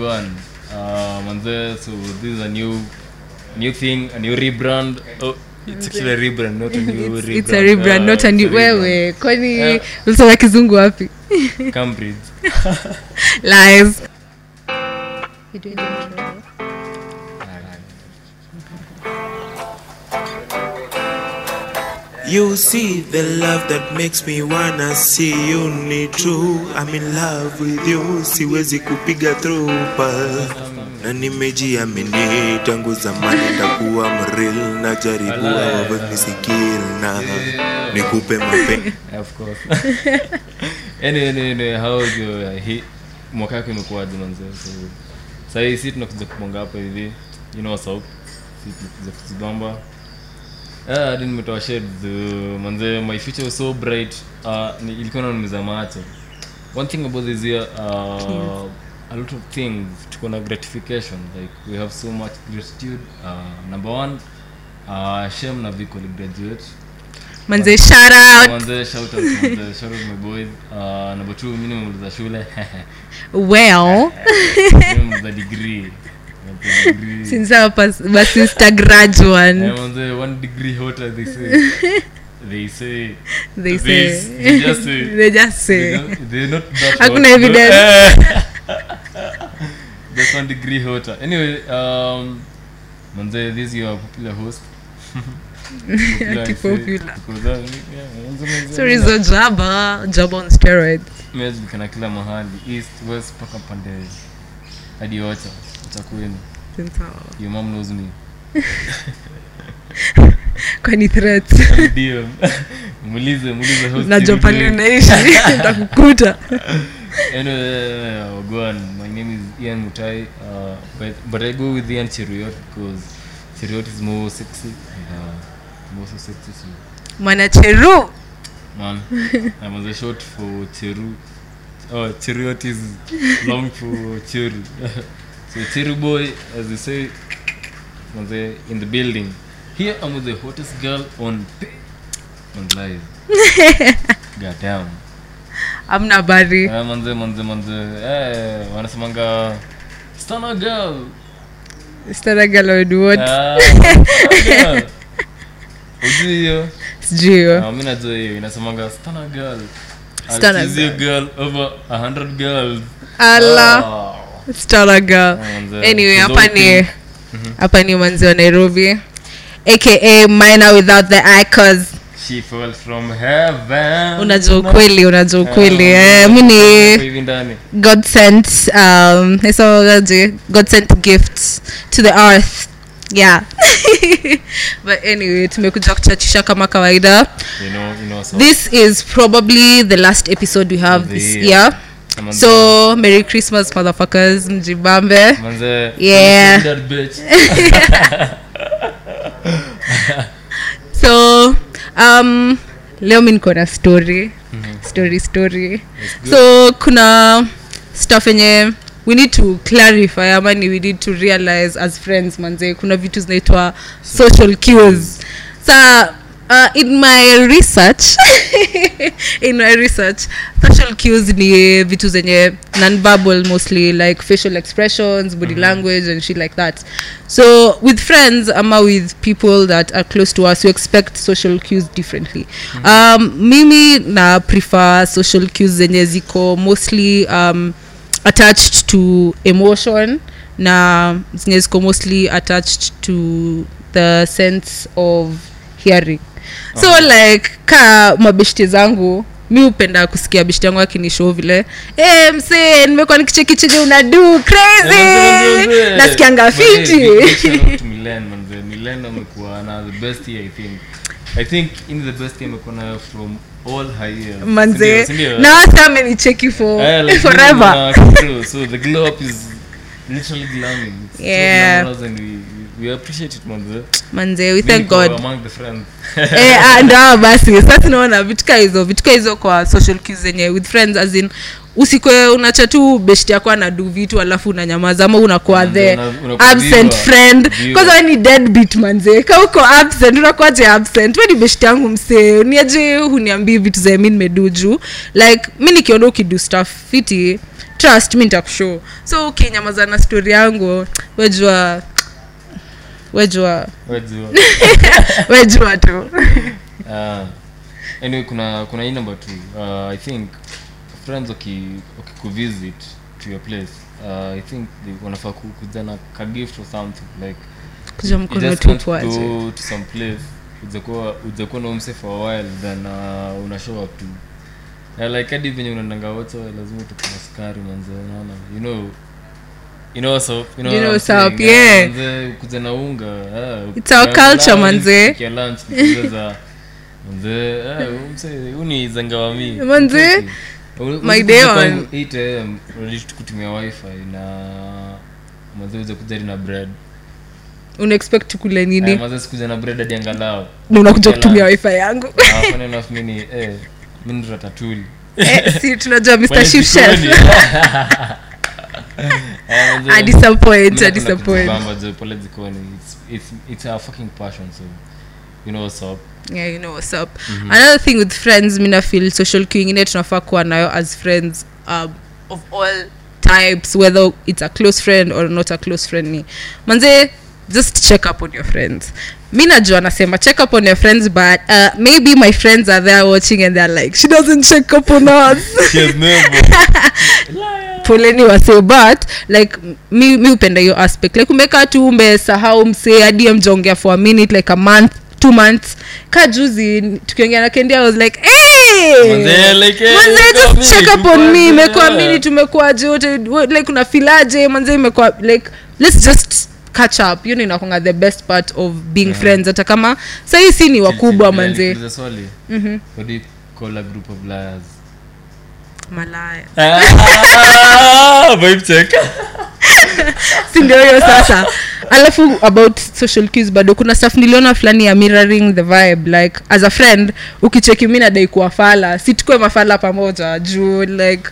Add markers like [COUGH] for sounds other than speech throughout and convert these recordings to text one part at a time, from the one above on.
go and Uh, manze, so this is a new, new thing, a new rebrand. Oh, it's actually a rebrand, not a new It's, rebrand. it's a rebrand Uh, not a new A wewe kwani Yeah. ulisoma kizungu wapi Cambridge. [LAUGHS] lies You see the love that makes me wanna see you. Ni true I'm in love with you. Siwezi kupiga through na nimejiamini tangu zamani takuwa mril na jaribu awavonisikil na nikupe mape. [LAUGHS] Of course. [LAUGHS] Anyway, anyway, anyway, how is your uh, he mwaka yako imekuwaje manze? So sahii si tunakuja kubonga hapa hivi. You know si tunakuja kuzibamba Ah, hadi nimetoa shades uh, manze my future was so bright. Uh, ni- ilikuwa nanumiza macho. One thing about this year uh, a lot of things tuko na gratification like we have so much gratitude. Uh, number one uh, shem na viko graduate. Manze shout out. Manze, shout out, manze, shout out my boys. Uh, number two, mimi nimemaliza shule. [LAUGHS] well. [LAUGHS] Nimemaliza degree. Since hapa basi star graduate Eh, one degree hotter, they say. [LAUGHS] They say. they This, say [LAUGHS] they just say. they just They say don't- they're not that Hakuna [LAUGHS] evidence. Just one degree hotter. Anyway, um, manze, this is your popular host. Jaba jaba on mejulikana kila mahali east west mpaka pande hadi ocha ocha kwenu. Your mom knows me. [LAUGHS] Kwani threats. Ndio [LAUGHS] muulize muulize host najua pale unaishi [LAUGHS] takukuta anyway uh, on. My name is Ian Mutai. Uh, but, but I go with Ian Cheruiyot because Cheruiyot is more sexy. And uh, more so sexy so mwanacheru man I was a short for Cheru. Oh Cheruiyot is long for Cheru so Cheru boy as they say was in the building. Here I'm with the hottest girl on on live. [LAUGHS] Goddamn. amna habari Eh, manze manze manze. Eh wanasemanga stana girl. Ah, [LAUGHS] girl. Ujui hiyo sijui hiyo Ah, mi najua hiyo inasemanga stana girl. I'll Stunner girl. girl over a hundred girls. Allah. Ah. Manze. anyway hapa ni hapa ni manzi wa nairobi. Aka minor without the icons she fell from heaven. Unajua ukweli unajua ukweli. Ah, eh, mi ni god sent um naisemaje god sent gifts to the earth. Yeah. [LAUGHS] But anyway tumekuja kuchachisha kama kawaida. You know you know so this is probably the last episode we have the this year. year Manze- so merry christmas motherfuckers. Mjibambe. Manze Yeah. [LAUGHS] so um leo mi niko na story. Story story. So kuna stuff yenye we need to clarify ama ni we need to realize as friends manze. Kuna vitu zinaitwa social cues. sa uh, in my research [LAUGHS] in my research social cues ni vitu zenye nonverbal mostly like facial expressions body language and shit like that. So with friends ama with people that are close to us you expect social cues differently. Um, mimi na prefer social cues zenye ziko mostly um, attached to emotion na zenye ziko mostly attached to the sense of hearing so like ka mabeshti zangu mi hupenda kusikia bishti yangu akinishow vile. E, msee nimekuwa nikichekichege unadu crazy. Nasikianga fiti. [LAUGHS] i think. In the best year amekuwa nayo from all her years. Manze na amenicheki for Eh, like, [LAUGHS] forever. you know, so the glow up is literally glamming It's Yeah. so glamorous and we, we appreciate it manze. Manze we thank god. among the friends. [LAUGHS] Eh, ah, ndio basi sasa naona vituka hizo vituka hizo kwa social cues zenye with friends as in usikwe unacha tu beshti yako anadu vitu alafu unanyamaza ama unakuwa the absent friend. Kwanza ni deadbeat manze. Ka uko absent unakuwaje absent. We ni beshti yangu msee. Niaje huniambii vitu za mi nimedu juu. Like mi nikiona ukidu stuff fiti trust mi nitakushow. So ukinyamaza na story yangu wejua wejua wejua [LAUGHS] tu. [LAUGHS] Uh, anyway kuna kuna hii namba tu uh, i think friends waki wakikuvisit to your place uh, i think wanafaa ku- kuja na ka or something like kuja mkono to some place ujakuwa ujakuwa na umse for a while then uh, una show up to uh, like hadi venye unaendanga wote lazima tukuna sukari manze unaona? You know you know so you know, You know what I'm what's up, saying? yeah. manze na unga yeah, It's our culture, manze. ukiwa lunch nikicheza manze umse uni zangawami Manze, my day one. 8 am kutumia wifi na manze uze kuja na bread unaexpect tukule nini sikuja na bread hadi angalau na unakuja kutumia wifi yangu Ah, enough, eh, ratatouille. Eh, si tunajua mr Chief Chef. I disappoint, I disappoint. pale jikoni It's- it's- it's our fucking passion so you know what's up. Yeah you know what's up. Another thing with friends mina feel social queuing ingine tunafaa kuwa nayo as friends um, of all types whether it's a close friend or not a close friend ni. Manze just check up on your friends. Mi najua anasema check up on your friends but uh, maybe my friends are there watching and they're like she doesn't check up on us [LAUGHS] poleni wase but like mi, mi upenda hiyo aspect like umekaa tu umesahau msee hadi amjaongea for a minute like a month two months ka juzi tukiongea na kendi i was like hey! Manze, like, eh, manze imekuwa just check minute, up on me imekuwa mini tumekuaje wote like unafilaje manze imekuwa like let's just catch up you inakwanga the best part of being friends hata kama sahii si ni wakubwa manze Nikuulize malaya. Ah, vibe check. [LAUGHS] Si ndio hiyo sasa. Alafu about social cues bado kuna staff niliona fulani ya mirroring the vibe like as a friend ukicheki mi nadai kuwa fala. Situkue mafala pamoja juu like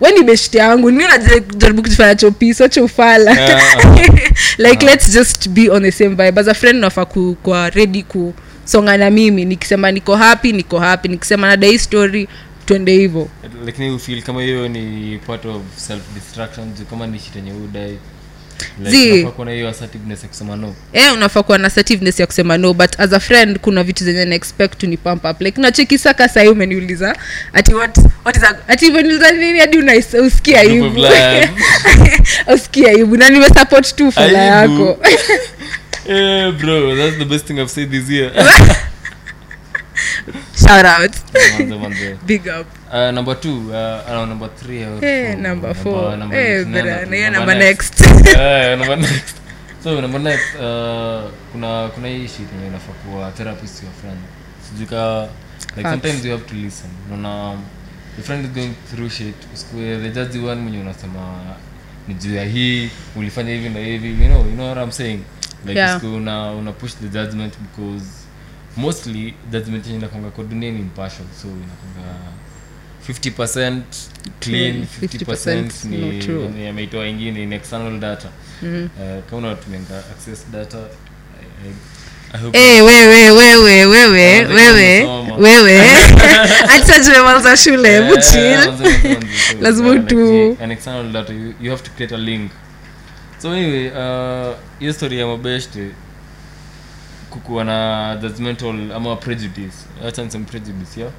we ni beshti yangu. Ni najaribu kujifanya chopiso cha [LAUGHS] like uh. like let's just be on the same vibe. As a friend nafa ku- kuwa ready kusonga na mimi. Nikisema niko happy niko happy. Nikisema nadai story twende hivyo. Lakini ufil kama hiyo ni part of self destruction kama ni shit yenye udai no. Eh unafaa kuwa na assertiveness ya kusema no but as a friend kuna vitu zenye na expect ni pump up. Like nacheki saka sahii umeniuliza ati what, what is a, ati umeniuliza nini? Hadi usikia aibu. [LAUGHS] usikia aibu. Na nimesupport tu fala yako. [LAUGHS] Eh, bro that's the best thing i've said this year [LAUGHS] shout out. [LAUGHS] Big up. Uh, number two, uh, uh, number three or hey, four. number four. number eh next, bra number- na number number next. [LAUGHS] Eh, number next. so number next uh, kuna kuna hii shit yenye inafaa kuwa therapist your friend. Sijui ka like Facts. sometimes you have to listen. Unaona your friend is going through shit. Usikue the judge one mwenye unasema ni juu ya hii ulifanya hivi na hivi. You know you know what i'm saying? Like Yeah. una una push the judgment because mostly judgment yenye inakwanga kwa dunia ni impartial so inakonga 50% clean Mm, 50% 50% ni ni ameitoa ingine ni external data. Eh, kama unatumianga access data I, I, I wewe wewe wewe wewe wewe [LAUGHS] [LAUGHS] hata tumemaliza shule hebu chill. manze, manze, manze. So, Lazima tu- an external data you, you have to create a link. So anyway uh, hiyo story ya mabeshte kukuwa na judgmental ama prejudice. Acha niseme prejudice yeah.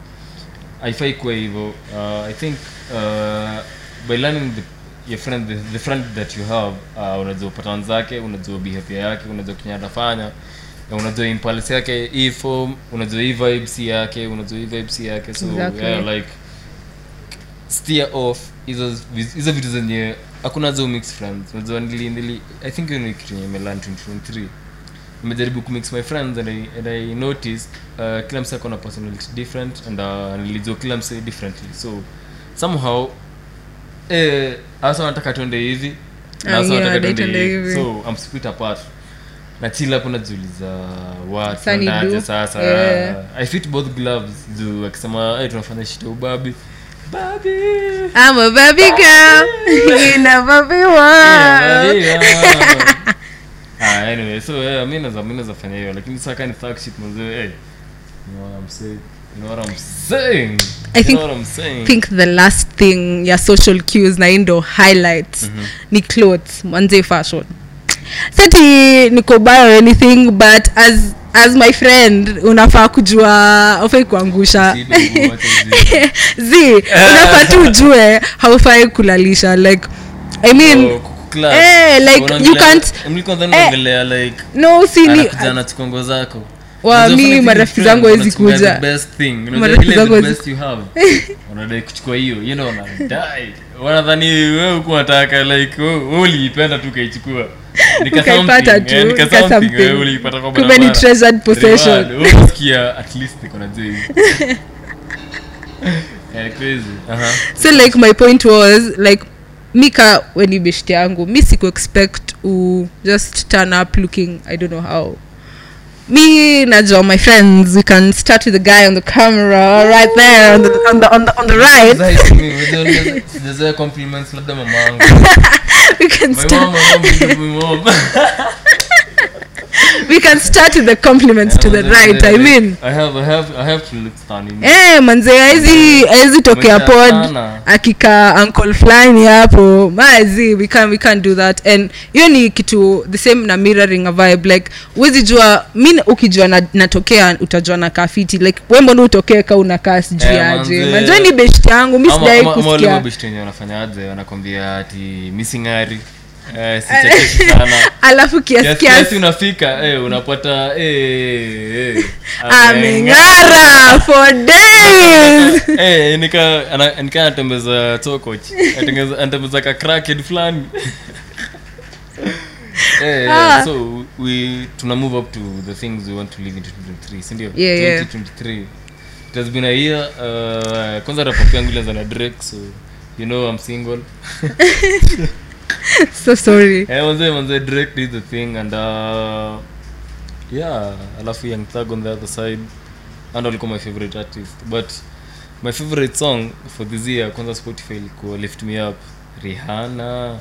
Haifai kuwa hivyo. Uh, i think uh, by learning the, your friend the, the friend that you have uh, unajua pattern zake unajua behavior yake unajua kenye atafanya unajua impulse yake hii form unajua hii vibes yake unajua hii vibes yake. So Exactly. yeah, like steer off hizo hizo vitu zenye hakuna zo mix friends. Unajua nili, nili i think hiyo ni kitu yenye 2023 nimejaribu kumix my friends and i, and I notice uh, kila mse akona personality different and uh, nilijua kila msi differently. So somehow eh, hasa wanataka tuende hivi na Ah, tuende hivi. so i'm split apart. Na chila hapo najiuliza what Sasa Yeah. i fit both gloves juu akisema hey, tunafanya shita ubabi. Baby. I'm a baby girl. [LAUGHS] In a Ah, anyway, so yeah, mi naweza mi naweza fanya hiyo lakini sasa kani fuck shit mazee hey, you know what I'm saying? You know what I'm saying? I you think- know what I'm saying? think the last thing ya social cues na indo highlights. Ni clothes manze fashion. Sati niko buy or anything but as as my friend unafaa kujua ufai kuangusha. Z [LAUGHS] unafaa tu [LAUGHS] ujue haufai kulalisha like i mean Oh, kukuclass. Eh, like, you can't- mlikuwa then eh, like no chikongo zako Wa, mi marafiki zangu hawezi kuja. Marafiki zangu [LAUGHS] kuchukua hiyo you know unadai wanadhani wewe huku unataka like wewe uliipenda tu ukaichukua Nika Ukaipata tu, eh, nika nika something, something. uliipata kwa Kumbe ni treasured possession. Unasikia at least niko na. Yeah, [LAUGHS] crazy. Aha. so like my point was like mika weni beshti yangu mi siku expect u just turn up looking i don't know how. Me najua my friends we can start with the guy on the camera right there on the, on the, on the, on the right. [LAUGHS] [LAUGHS] We can start [LAUGHS] mom, my mom, my mom, my mom. We can start with the compliments to the right i mean. I have, I have, I have to look stunning. Eh, manze aezi aezi tokea pod. akika uncle fulani hapo. Mazi we can, we can do that. And hiyo ni kitu the same na mirroring a vibe. Like wezi jua mi ukijua na, natokea utajua na kafiti like we mbona utokee ka unakaa sijui yeah, aje? manze. ni best yangu mi Ama- sijai ama- ama wale kusikia. mabeshte wenye wanafanyaje wanakwambia ati misingari eh, sana. [LAUGHS] Alafu kiasi Kiasi- kiasi kiasi unafika eh, unapata eh, eh, ameng'ara for days. [LAUGHS] Eh, nika nika anatembeza tokoch anatembeza ka fulani. [LAUGHS] Eh, Ah. so we tuna move up to the things we want to live in 2023 sindio Yeah, yeah. 2023 it has been a year uh, kwanza rapop yangu ilianza na drake so you know i'm single [LAUGHS] so sorry. Eh, manze manze direct did the thing and uh, yeah alafu young thug on the other side. And alikuwa my favorite artist. But my favorite song for this year kwanza spotify ilikuwa lift me up. Rihanna.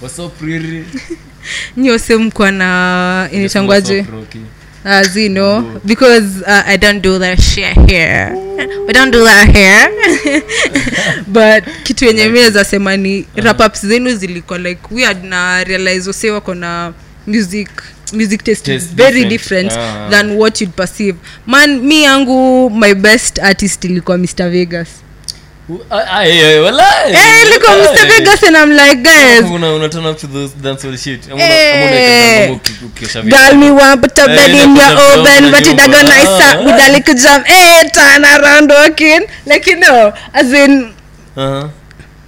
What's up riri? [LAUGHS] Nyose mkwa na initangwaje Rocky? As you know because uh, i don't do that shit here. We don't do that here. [LAUGHS] But kitu yenye mi naweza sema ni rap-ups zenu zilikuwa like weird na realize wase wako na music music taste is very different. different Ah. than what you'd perceive. Man mi yangu my best artist ilikuwa mr vegas Who- ah, ah, eh, eh, walai. eh ilikuwa mr Walai. vegas and i'm like guys Una- una turn up to those dancehall shit. Ama una- Eh. ama unaweka ngoma uki- ukiosha vitu. Girl, me want put a Eh, bed in inakuja your from oven, na but it nyumba. don't go nice Ah. up with a little jam. Eh, turn around walking. Like, you know, as in, Aha.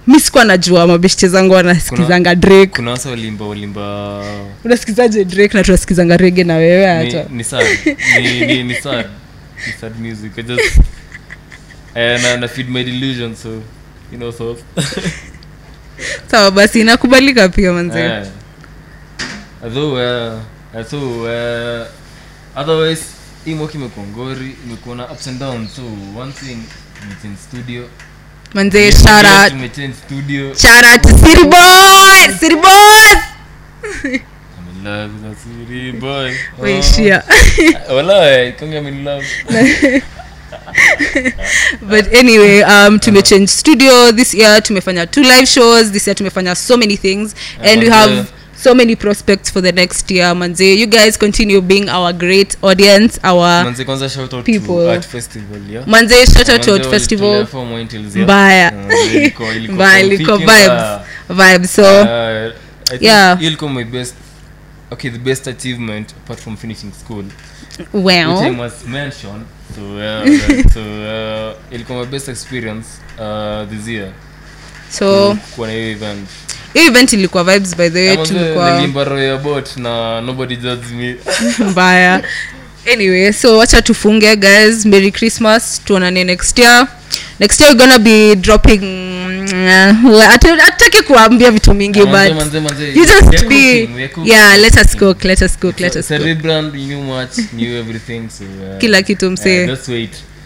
mi sikuwa najua mabeshte zangu wanasikizanga drake walimba walimba unasikizaje drake na tunasikizanga rege na wewe hata ni sad ni, ni, ni sad [LAUGHS] ni sad music I just na, na feed my delusion so you know so. [LAUGHS] Sawa basi inakubalika pia manze. Eh, although uh, although uh, otherwise hii mwaka imekuwa ngori imekuwa na ups and downs so one thing studio. Studio. To city boy city in boy. Waishia Oh. I'm in love [LAUGHS] [LAUGHS] [LAUGHS] but anyway um tumechange studio this year tumefanya two live shows this year tumefanya so many things and we have so many prospects for the next year manze. You guys continue being our great audience our manze kwanza shout out People. to art festival yeah? Manze shout out to festival. mbaya mbaya [LAUGHS] vibes vibes so uh, I yeah. ilikuwa my best okay the best achievement apart from finishing school. Which I must mention so yeah, that- so uh, ilikuwa my best experience uh, this year. So kuwa na hiyo event. hiyo event ilikuwa vibes by the way tulikuwa nilimba bot na nobody judges me. [LAUGHS] Mbaya. Anyway so wacha tufunge guys. Merry christmas. Tuonane next year. Next year we're gonna be dropping uh, kuambia vitu mingi uh, kila kitu uh, msee.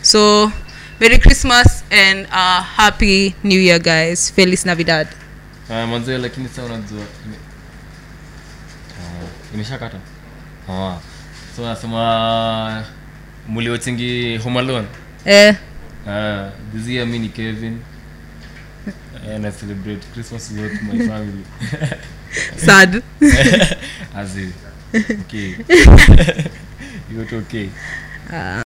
so merry christmas and uh, happy new year guys. Feliz navidad. Ah, manzee lakini sa unajua ime- Ah, imeshakata. Ah. so nasema muliwachingi home eh, uh, dizia mi ni kevin and i celebrate. Christmas with my family. [LAUGHS] Sad. [LAUGHS] As in, okay. [LAUGHS] You got okay? Uh,